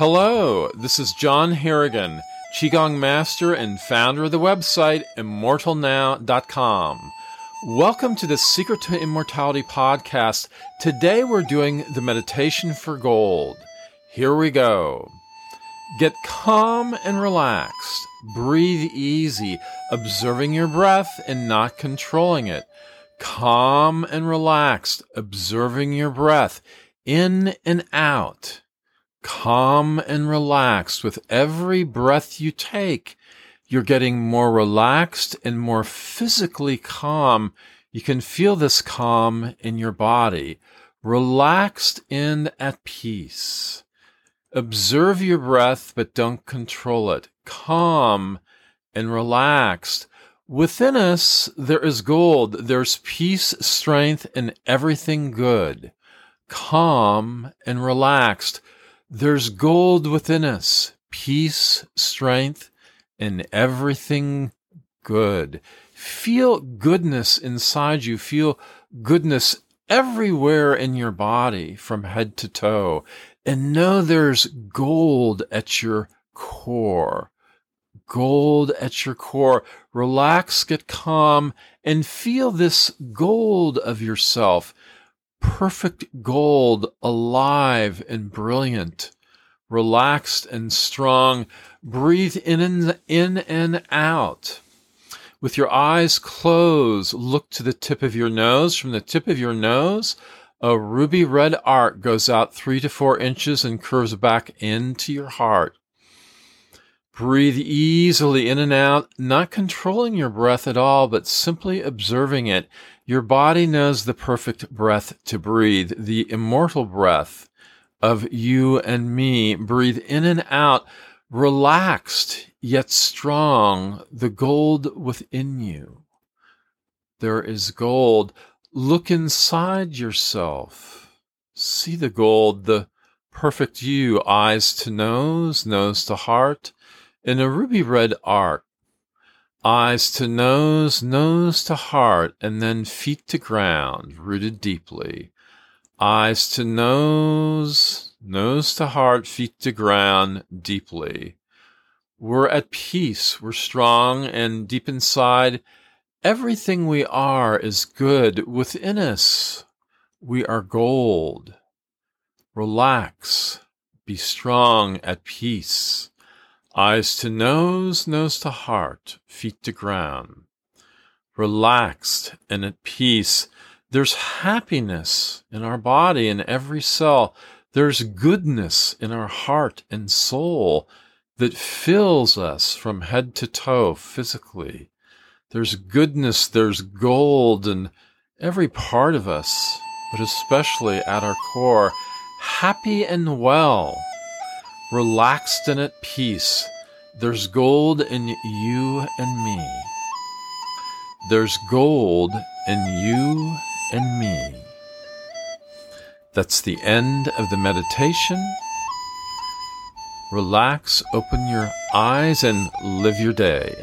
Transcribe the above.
Hello, this is John Harrigan, Qigong Master and founder of the website immortalnow.com. Welcome to the Secret to Immortality podcast. Today we're doing the meditation for gold. Here we go. Get calm and relaxed. Breathe easy, observing your breath and not controlling it. Calm and relaxed, observing your breath in and out calm and relaxed with every breath you take. You're getting more relaxed and more physically calm. You can feel this calm in your body, relaxed and at peace. Observe your breath, but don't control it. Calm and relaxed. Within us, there is gold. There's peace, strength, and everything good. Calm and relaxed. There's gold within us, peace, strength, and everything good. Feel goodness inside you. Feel goodness everywhere in your body from head to toe. And know there's gold at your core. Gold at your core. Relax, get calm, and feel this gold of yourself perfect gold, alive and brilliant, relaxed and strong. Breathe in and, in and out. With your eyes closed, look to the tip of your nose. From the tip of your nose, a ruby red arc goes out three to four inches and curves back into your heart. Breathe easily in and out, not controlling your breath at all, but simply observing it. Your body knows the perfect breath to breathe, the immortal breath of you and me. Breathe in and out, relaxed yet strong, the gold within you. There is gold. Look inside yourself. See the gold, the perfect you, eyes to nose, nose to heart in a ruby red arc, eyes to nose, nose to heart, and then feet to ground, rooted deeply. Eyes to nose, nose to heart, feet to ground, deeply. We're at peace, we're strong, and deep inside, everything we are is good within us. We are gold. Relax, be strong, at peace. Eyes to nose, nose to heart, feet to ground. Relaxed and at peace. There's happiness in our body in every cell. There's goodness in our heart and soul that fills us from head to toe physically. There's goodness, there's gold in every part of us, but especially at our core, happy and well relaxed and at peace. There's gold in you and me. There's gold in you and me. That's the end of the meditation. Relax, open your eyes, and live your day.